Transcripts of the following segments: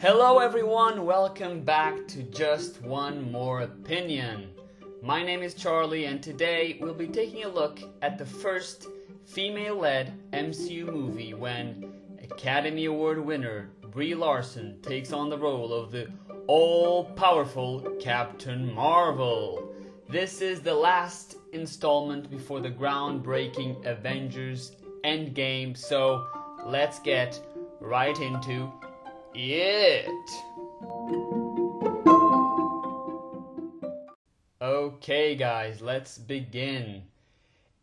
Hello, everyone. Welcome back to Just One More Opinion. My name is Charlie, and today we'll be taking a look at the first female led MCU movie when Academy Award winner Brie Larson takes on the role of the all powerful Captain Marvel. This is the last installment before the groundbreaking Avengers Endgame, so let's get right into it. Okay, guys, let's begin.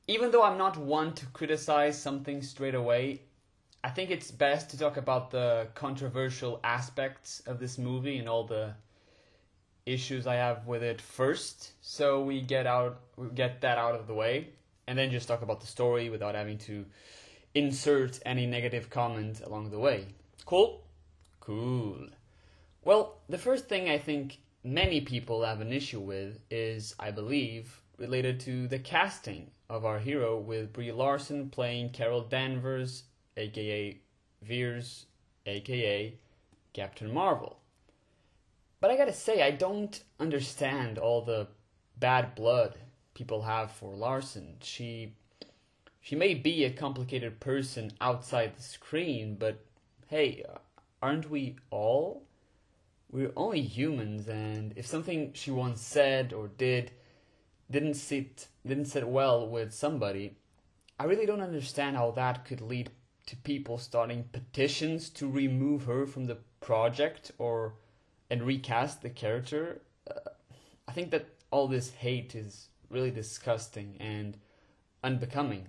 Even though I'm not one to criticize something straight away, I think it's best to talk about the controversial aspects of this movie and all the issues I have with it first, so we get out we get that out of the way, and then just talk about the story without having to insert any negative comment along the way. Cool? Cool. Well, the first thing I think many people have an issue with is, I believe, related to the casting of our hero with Brie Larson playing Carol Danvers, aka Vers, aka Captain Marvel. But I gotta say, I don't understand all the bad blood people have for Larson. She she may be a complicated person outside the screen, but hey, aren't we all? We're only humans, and if something she once said or did didn't sit didn't sit well with somebody, I really don't understand how that could lead to people starting petitions to remove her from the project or and recast the character. Uh, I think that all this hate is really disgusting and unbecoming.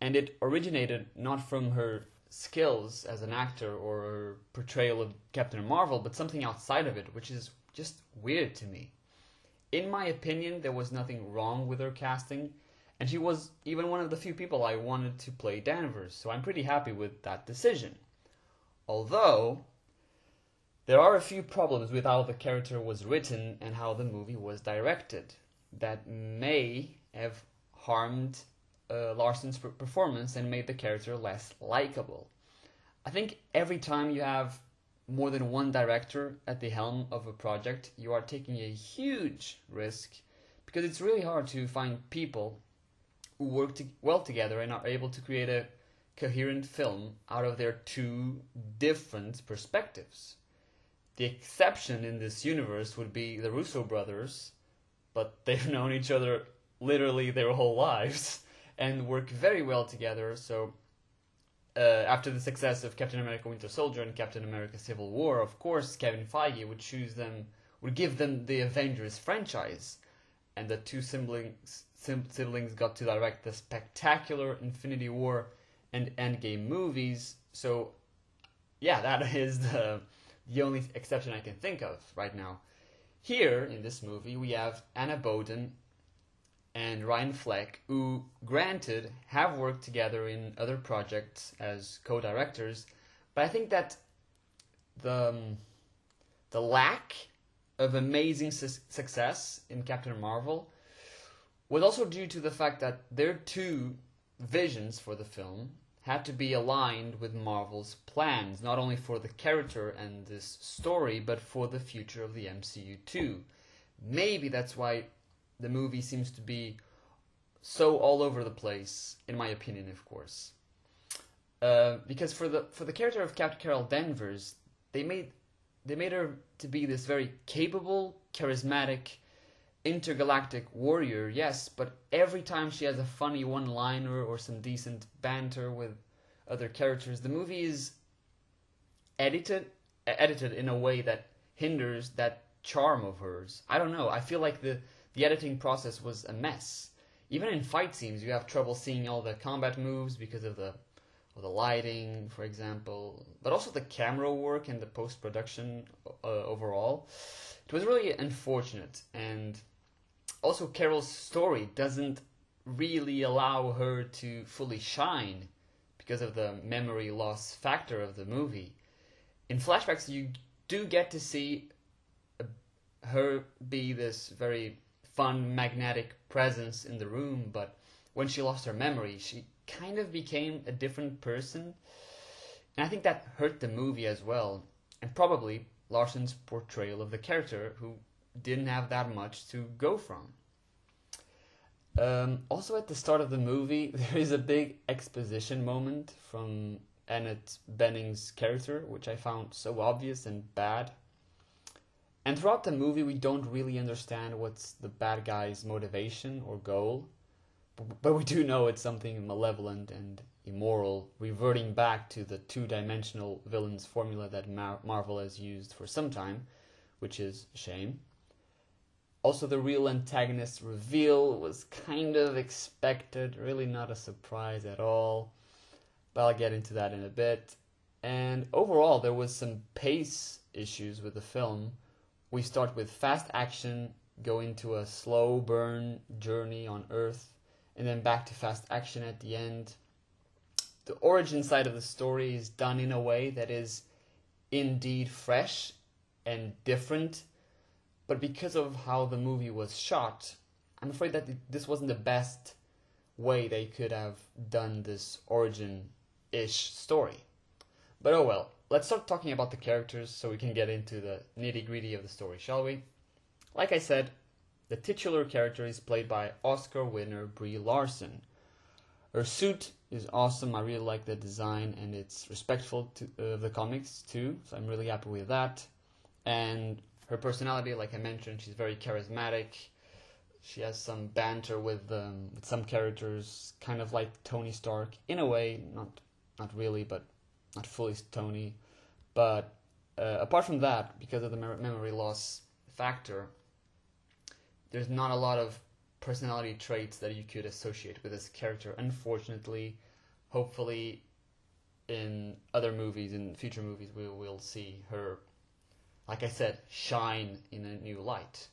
And it originated not from her skills as an actor or portrayal of Captain Marvel, but something outside of it, which is just weird to me. In my opinion, there was nothing wrong with her casting, and she was even one of the few people I wanted to play Danvers, so I'm pretty happy with that decision. Although, there are a few problems with how the character was written and how the movie was directed that may have harmed uh, Larson's performance and made the character less likable. I think every time you have more than one director at the helm of a project, you are taking a huge risk because it's really hard to find people who work to well together and are able to create a coherent film out of their two different perspectives. The exception in this universe would be the Russo brothers, but they've known each other literally their whole lives and work very well together. So, uh, after the success of Captain America: Winter Soldier and Captain America: Civil War, of course, Kevin Feige would choose them, would give them the Avengers franchise, and the two siblings siblings got to direct the spectacular Infinity War and Endgame movies. So, yeah, that is the the only exception I can think of right now. Here in this movie, we have Anna Boden and Ryan Fleck, who, granted, have worked together in other projects as co-directors, but I think that the um, the lack of amazing su- success in Captain Marvel was also due to the fact that their two visions for the film had to be aligned with Marvel's plans, not only for the character and this story, but for the future of the MCU too. Maybe that's why the movie seems to be so all over the place, in my opinion, of course. Uh, because for the for the character of Captain Carol Danvers, they made they made her to be this very capable, charismatic, intergalactic warrior, yes, but every time she has a funny one-liner or some decent banter with other characters, the movie is edited edited in a way that hinders that charm of hers. I don't know. I feel like the the editing process was a mess. Even in fight scenes, you have trouble seeing all the combat moves because of the of the lighting, for example, but also the camera work and the post production uh, overall. It was really unfortunate, and also Carol's story doesn't really allow her to fully shine because of the memory loss factor of the movie. In flashbacks, you do get to see her be this very fun, magnetic presence in the room, but when she lost her memory, she kind of became a different person. And I think that hurt the movie as well. and probably Larson's portrayal of the character who didn't have that much to go from. Um, also, at the start of the movie, there is a big exposition moment from Annette Bening's character, which I found so obvious and bad. And throughout the movie, we don't really understand what's the bad guy's motivation or goal, but we do know it's something malevolent and immoral, reverting back to the two dimensional villains formula that Mar- Marvel has used for some time, which is a shame. Also, the real antagonist reveal was kind of expected, really not a surprise at all. But I'll get into that in a bit. And overall, there was some pace issues with the film. We start with fast action, go into a slow burn journey on Earth, and then back to fast action at the end. The origin side of the story is done in a way that is indeed fresh and different but because of how the movie was shot, I'm afraid that this wasn't the best way they could have done this origin ish story. But oh well, let's start talking about the characters so we can get into the nitty gritty of the story, shall we? Like I said, the titular character is played by Oscar winner Brie Larson. Her suit is awesome. I really like the design and it's respectful to uh, the comics too, so I'm really happy with that. And her personality, like I mentioned, she's very charismatic. She has some banter with um, with some characters, kind of like Tony Stark in a way, not not really, but not fully Tony. But uh, apart from that, because of the memory loss factor, there's not a lot of personality traits that you could associate with this character. Unfortunately, hopefully, in other movies, in future movies, we will see her like I said, shine in a new light.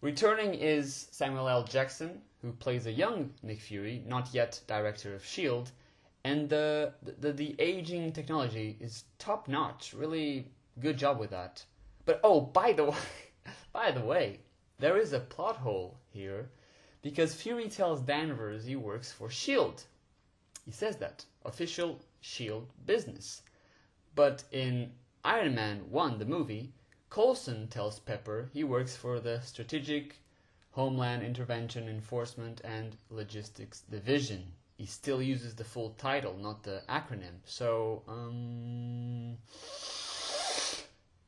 Returning is Samuel L. Jackson, who plays a young Nick Fury, not yet director of S.H.I.E.L.D., and the, the, the aging technology is top notch. Really good job with that. But oh, by the way, by the way, there is a plot hole here because Fury tells Danvers he works for S.H.I.E.L.D. He says that official S.H.I.E.L.D. business. But in Iron Man 1, the movie, Coulson tells Pepper he works for the Strategic Homeland Intervention Enforcement and Logistics Division. He still uses the full title, not the acronym. So, um,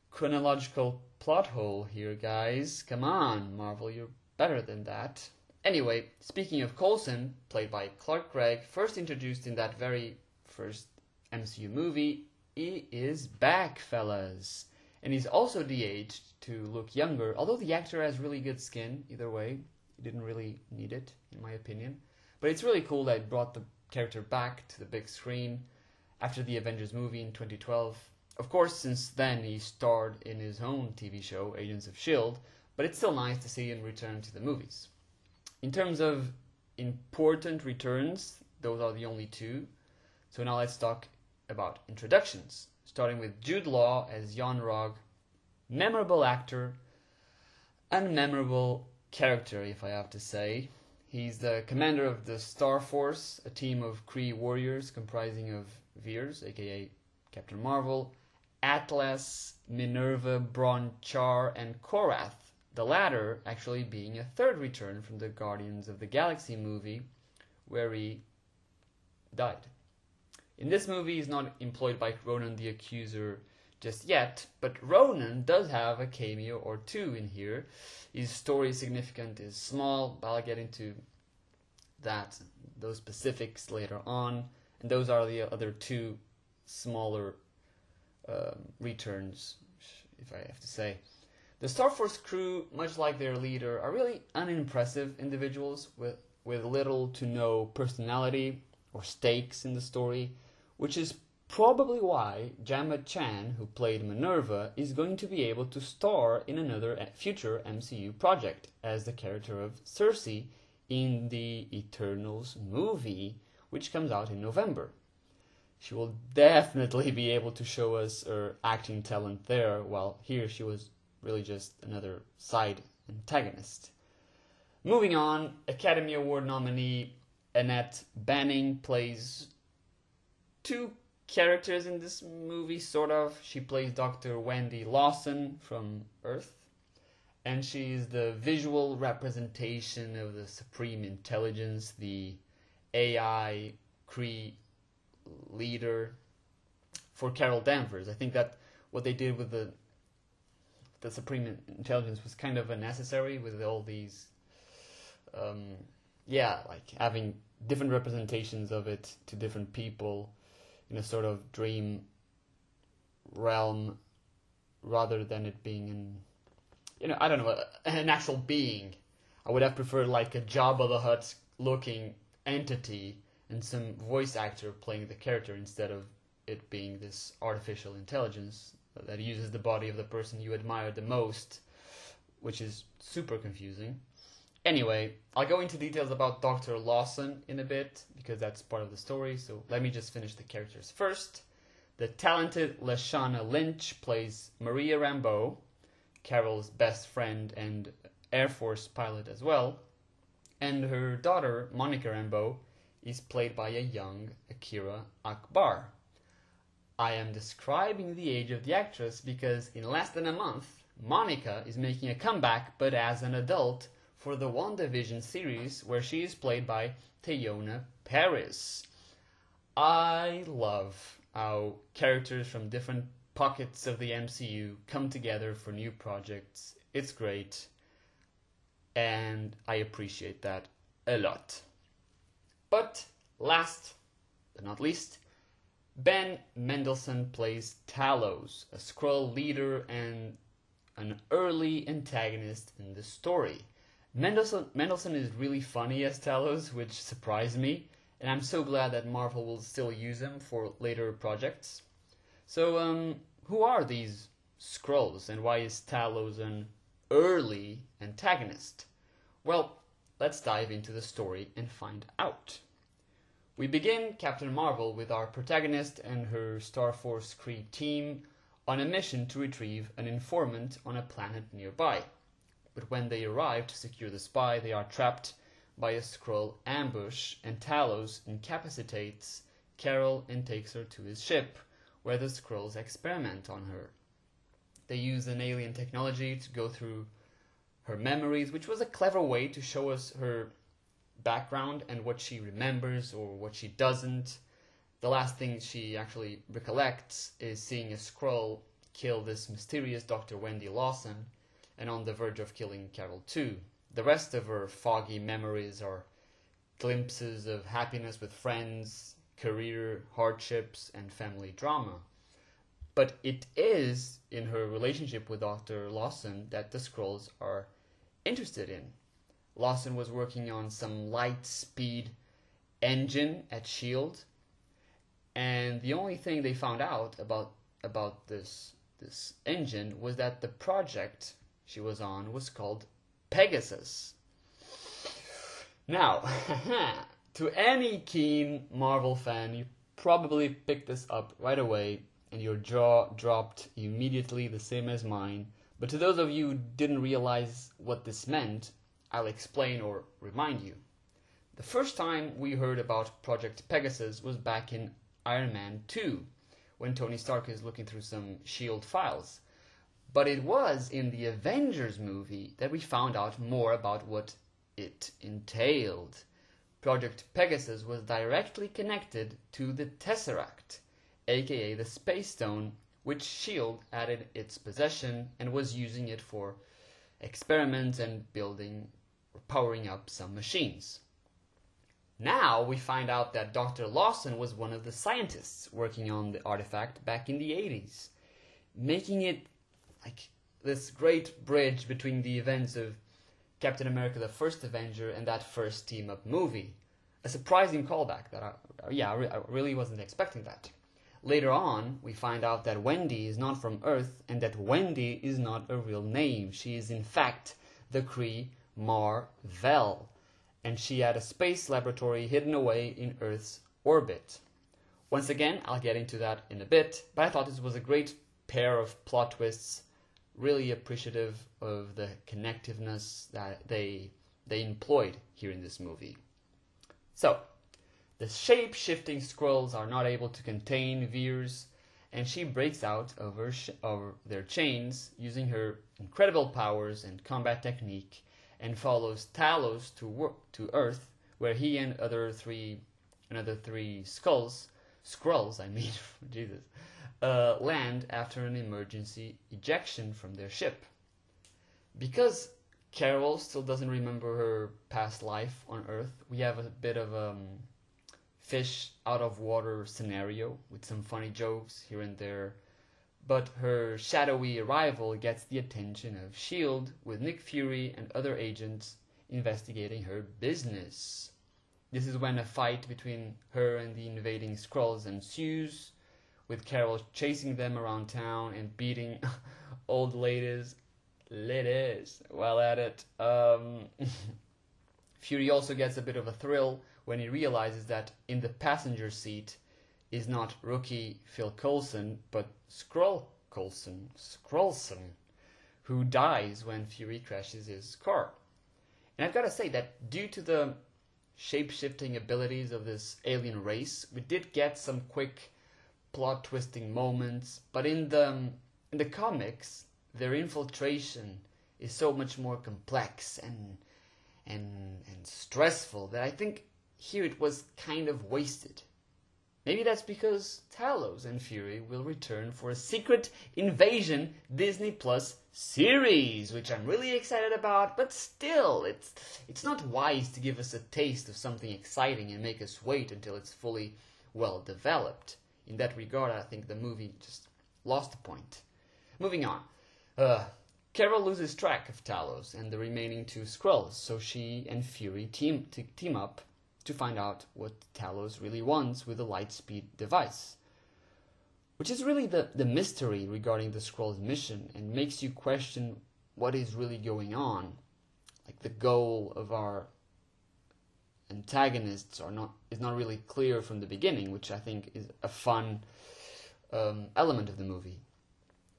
chronological plot hole here, guys. Come on, Marvel, you're better than that. Anyway, speaking of Coulson, played by Clark Gregg, first introduced in that very first MCU movie, he is back, fellas. And he's also de-aged to look younger, although the actor has really good skin, either way. He didn't really need it, in my opinion. But it's really cool that it brought the character back to the big screen after the Avengers movie in 2012. Of course, since then he starred in his own TV show, Agents of S.H.I.E.L.D., but it's still nice to see him return to the movies. In terms of important returns, those are the only two. So now let's talk about introductions, starting with Jude Law as Yon-Rogg, memorable actor, unmemorable character, if I have to say. He's the commander of the Star Force, a team of Kree warriors comprising of Vers, aka Captain Marvel, Atlas, Minerva, Bron-Char, and Korath, the latter actually being a third return from the Guardians of the Galaxy movie, where he died. In this movie, he's not employed by Ronan the Accuser just yet, but Ronan does have a cameo or two in here. His story is significant is small, but I'll get into that, those specifics later on. And those are the other two smaller um, returns, if I have to say. The Star Force crew, much like their leader, are really unimpressive individuals with, with little to no personality or stakes in the story which is probably why Gemma Chan, who played Minerva, is going to be able to star in another eh, future MCU project as the character of Sersi in the Eternals movie, which comes out in November. She will definitely be able to show us her acting talent there, while here she was really just another side antagonist. Moving on, Academy Award nominee Annette Bening plays two characters in this movie, sort of. She plays Dr. Wendy Lawson from Earth, and she's the visual representation of the supreme intelligence, the AI Kree leader for Carol Danvers. I think that what they did with the the supreme intelligence was kind of unnecessary with all these um, yeah like having different representations of it to different people in a sort of dream realm rather than it being in you know I don't know an actual being. I would have preferred like a Jabba the Hutt looking entity and some voice actor playing the character instead of it being this artificial intelligence that uses the body of the person you admire the most, which is super confusing. Anyway, I'll go into details about Dr. Lawson in a bit because that's part of the story, so let me just finish the characters first. The talented Lashana Lynch plays Maria Rambeau, Carol's best friend and Air Force pilot as well, and her daughter, Monica Rambeau, is played by a young Akira Akbar. I am describing the age of the actress because in less than a month, Monica is making a comeback but as an adult for the WandaVision series where she is played by Teyonah Parris. I love how characters from different pockets of the MCU come together for new projects. It's great, and I appreciate that a lot. But last but not least, Ben Mendelsohn plays Talos, a Skrull leader and an early antagonist in the story. Mendelsohn is really funny as Talos, which surprised me, and I'm so glad that Marvel will still use him for later projects. So, um, who are these Skrulls, and why is Talos an early antagonist? Well, let's dive into the story and find out. We begin Captain Marvel with our protagonist and her Star Force Kree team on a mission to retrieve an informant on a planet nearby but when they arrive to secure the spy, they are trapped by a Skrull ambush, and Talos incapacitates Carol and takes her to his ship, where the Skrulls experiment on her. They use an alien technology to go through her memories, which was a clever way to show us her background and what she remembers or what she doesn't. The last thing she actually recollects is seeing a Skrull kill this mysterious Dr. Wendy Lawson and on the verge of killing Carol too. The rest of her foggy memories are glimpses of happiness with friends, career hardships, and family drama. But it is in her relationship with Dr. Lawson that the Skrulls are interested in. Lawson was working on some light speed engine at Shield, and the only thing they found out about about this this engine was that the project she was on was called Pegasus. Now, to any keen Marvel fan, you probably picked this up right away and your jaw dropped immediately, the same as mine. But to those of you who didn't realize what this meant, I'll explain or remind you. The first time we heard about Project Pegasus was back in Iron Man 2, when Tony Stark is looking through some S.H.I.E.L.D. files. But it was in the Avengers movie that we found out more about what it entailed. Project Pegasus was directly connected to the Tesseract, aka the Space Stone, which S.H.I.E.L.D. in its possession and was using it for experiments and building or powering up some machines. Now we find out that Dr. Lawson was one of the scientists working on the artifact back in the 80s, making it like this great bridge between the events of Captain America: The First Avenger and that first team up movie. A surprising callback that I, yeah, I, re- I really wasn't expecting that. Later on, we find out that Wendy is not from Earth and that Wendy is not a real name. She is in fact the Kree Mar-Vell, and she had a space laboratory hidden away in Earth's orbit. Once again, I'll get into that in a bit, but I thought this was a great pair of plot twists really appreciative of the connectiveness that they they employed here in this movie. So, The shape shifting Skrulls are not able to contain Vers, and she breaks out of, her sh- of their chains using her incredible powers and combat technique and follows Talos to, wor- to Earth, where he and other three, another three skulls, Skrulls, I mean, Jesus, uh, land after an emergency ejection from their ship. Because Carol still doesn't remember her past life on Earth, we have a bit of a um, fish out of water scenario with some funny jokes here and there. But her shadowy arrival gets the attention of S.H.I.E.L.D., with Nick Fury and other agents investigating her business. This is when a fight between her and the invading Skrulls ensues, with Carol chasing them around town and beating old ladies. Ladies, well at it. Um, Fury also gets a bit of a thrill when he realizes that in the passenger seat is not rookie Phil Coulson, but Skrull Coulson, Skrullson, who dies when Fury crashes his car. And I've got to say that due to the shape-shifting abilities of this alien race, we did get some quick plot twisting moments, but in the in the comics, their infiltration is so much more complex and and and stressful that I think here it was kind of wasted. Maybe that's because Talos and Fury will return for a secret invasion Disney Plus series, which I'm really excited about, but still, it's it's not wise to give us a taste of something exciting and make us wait until it's fully well developed. In that regard, I think the movie just lost the point. Moving on. Uh, Carol loses track of Talos and the remaining two Skrulls, so she and Fury team, team up to find out what Talos really wants with the Lightspeed device. Which is really the, the mystery regarding the Skrulls' mission and makes you question what is really going on. Like the goal of our antagonists are not is not really clear from the beginning, which I think is a fun um, element of the movie.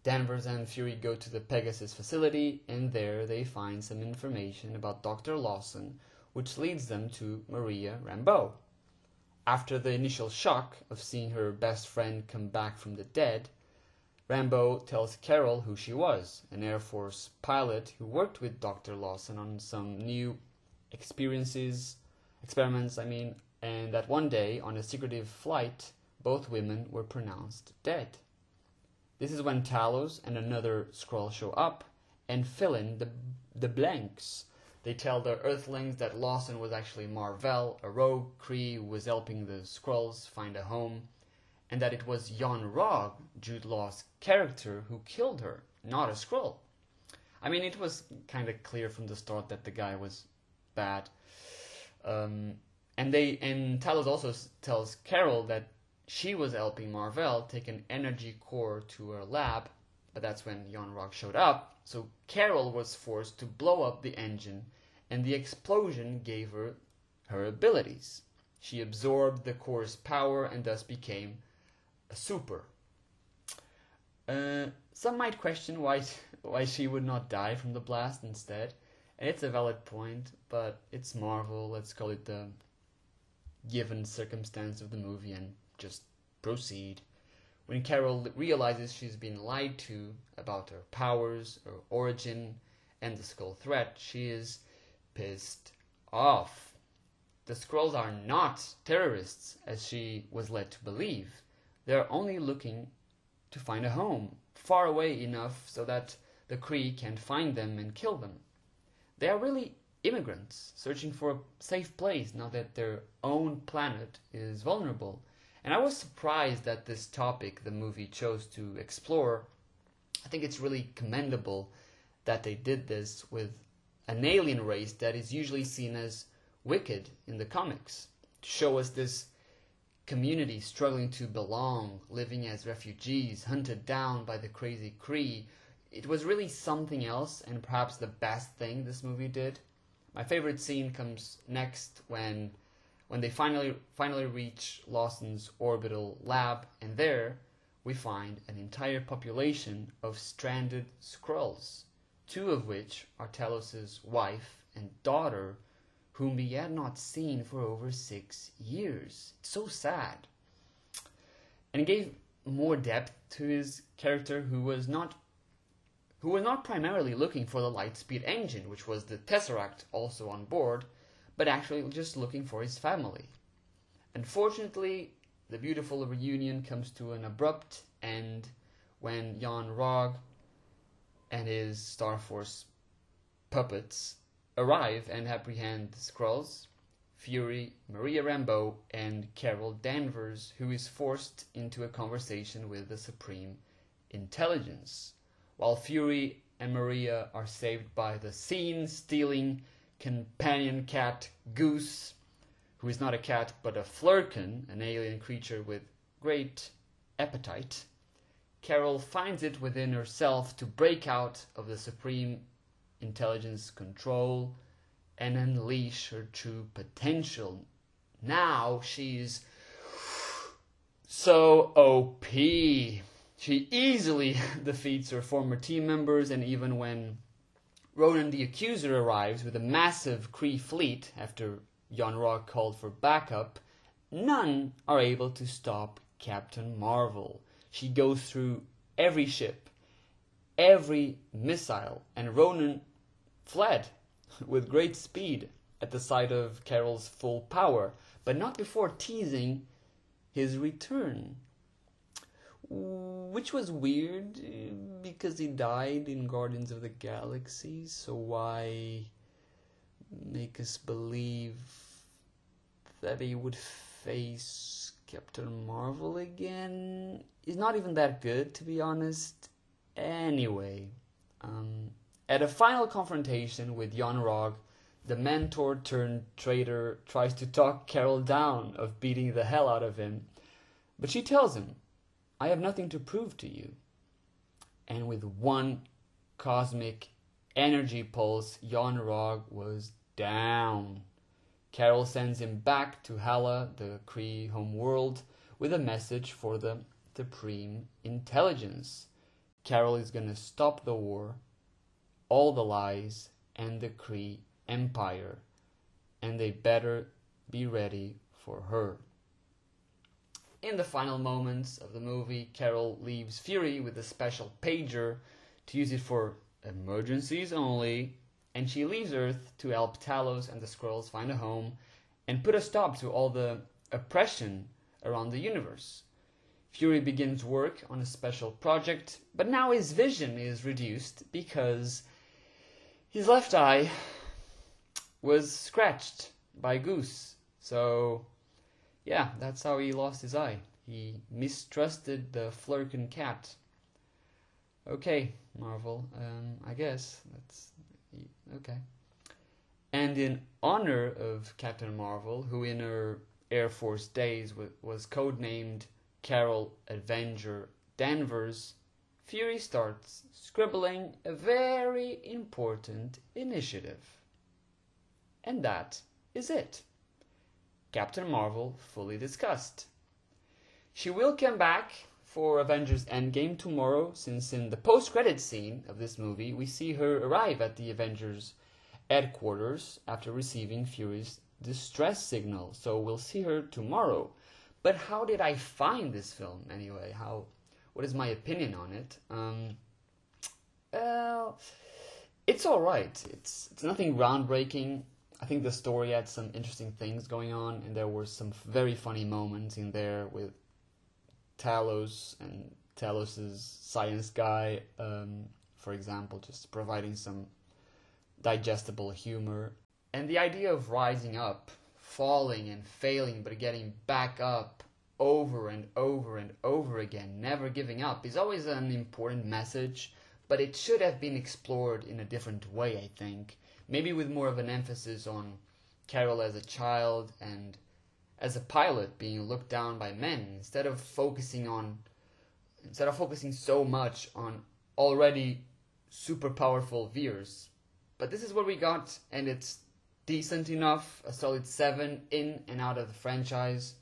Danvers and Fury go to the Pegasus facility, and there they find some information about Dr. Lawson, which leads them to Maria Rambeau. After the initial shock of seeing her best friend come back from the dead, Rambeau tells Carol who she was, an Air Force pilot who worked with Dr. Lawson on some new experiences, experiments, I mean, and that one day on a secretive flight, both women were pronounced dead. This is when Talos and another Skrull show up and fill in the, the blanks. They tell the Earthlings that Lawson was actually Mar-Vell, a rogue Kree who was helping the Skrulls find a home, and that it was Yon-Rogg, Jude Law's character, who killed her, not a Skrull. I mean, it was kind of clear from the start that the guy was bad. Um, and they and Talos also tells Carol that she was helping Mar-Vell take an energy core to her lab, but that's when Yon-Rogg showed up. So Carol was forced to blow up the engine, and the explosion gave her her abilities. She absorbed the core's power and thus became a super. Uh, some might question why why she would not die from the blast instead, it's a valid point, but it's Marvel. Let's call it the given circumstance of the movie and just proceed. When Carol realizes she's been lied to about her powers, her origin, and the Skrull threat, she is pissed off. The Skrulls are not terrorists, as she was led to believe. They are only looking to find a home, far away enough so that the Kree can't find them and kill them. They are really immigrants searching for a safe place now that their own planet is vulnerable. And I was surprised that this topic the movie chose to explore. I think it's really commendable that they did this with an alien race that is usually seen as wicked in the comics. To show us this community struggling to belong, living as refugees, hunted down by the crazy Kree. It was really something else, and perhaps the best thing this movie did. My favorite scene comes next when when they finally finally reach Lawson's orbital lab, and there we find an entire population of stranded Skrulls, two of which are Talos's wife and daughter, whom he had not seen for over six years. It's so sad. And it gave more depth to his character who was not who was not primarily looking for the Lightspeed engine, which was the Tesseract also on board, but actually just looking for his family. Unfortunately, the beautiful reunion comes to an abrupt end when Yon-Rogg and his Starforce puppets arrive and apprehend the Skrulls, Fury, Maria Rambeau, and Carol Danvers, who is forced into a conversation with the Supreme Intelligence while Fury and Maria are saved by the scene stealing companion cat Goose, who is not a cat but a flerken, an alien creature with great appetite. Carol finds it within herself to break out of the supreme intelligence control and unleash her true potential. Now she's so OP. She easily defeats her former team members, and even when Ronan the Accuser arrives with a massive Kree fleet after Yon-Rogg called for backup, none are able to stop Captain Marvel. She goes through every ship, every missile, and Ronan fled with great speed at the sight of Carol's full power, but not before teasing his return which was weird because he died in Guardians of the Galaxy. So why make us believe that he would face Captain Marvel again? He's not even that good, to be honest. Anyway, um, at a final confrontation with Yon-Rogg, the mentor turned traitor tries to talk Carol down of beating the hell out of him, but she tells him I have nothing to prove to you. And with one cosmic energy pulse, Yon-Rogg was down. Carol sends him back to Hala, the Kree homeworld, with a message for the Supreme Intelligence. Carol is gonna stop the war, all the lies, and the Kree Empire, and they better be ready for her. In the final moments of the movie, Carol leaves Fury with a special pager to use it for emergencies only, and she leaves Earth to help Talos and the Skrulls find a home and put a stop to all the oppression around the universe. Fury begins work on a special project, but now his vision is reduced because his left eye was scratched by Goose. So yeah, that's how he lost his eye. He mistrusted the Flerken cat. Okay, Marvel, um, I guess that's okay. And in honor of Captain Marvel, who in her Air Force days was codenamed Carol Avenger Danvers, Fury starts scribbling a very important initiative. And that is it. Captain Marvel fully discussed. She will come back for Avengers Endgame tomorrow, since in the post credit scene of this movie, we see her arrive at the Avengers headquarters after receiving Fury's distress signal. So we'll see her tomorrow. But how did I find this film anyway? How? What is my opinion on it? Um, well, it's all right. It's it's nothing groundbreaking. I think the story had some interesting things going on, and there were some very funny moments in there with Talos and Talos's science guy, um, for example, just providing some digestible humor. And the idea of rising up, falling and failing, but getting back up over and over and over again, never giving up, is always an important message, but it should have been explored in a different way, I think maybe with more of an emphasis on Carol as a child and as a pilot being looked down by men instead of focusing on instead of focusing so much on already super powerful Vers. But this is what we got and it's decent enough, a solid 7 in and out of the franchise.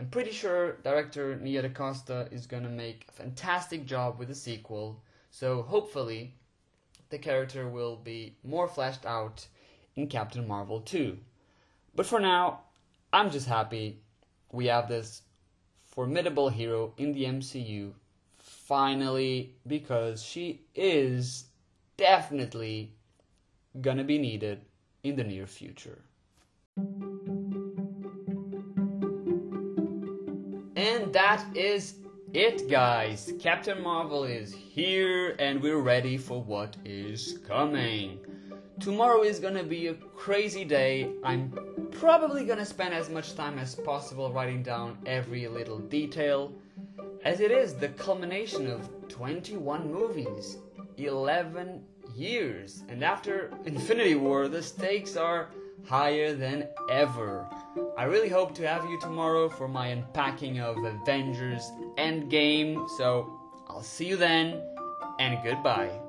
I'm pretty sure director Nia DaCosta is going to make a fantastic job with the sequel. So hopefully the character will be more fleshed out in Captain Marvel 2. But for now, I'm just happy we have this formidable hero in the MCU finally because she is definitely gonna be needed in the near future. And that is it, guys. Captain Marvel is here and we're ready for what is coming. Tomorrow is gonna be a crazy day. I'm probably gonna spend as much time as possible writing down every little detail, as it is the culmination of 21 movies, 11 years, and after Infinity War, the stakes are higher than ever. I really hope to have you tomorrow for my unpacking of Avengers Endgame, so I'll see you then, and goodbye.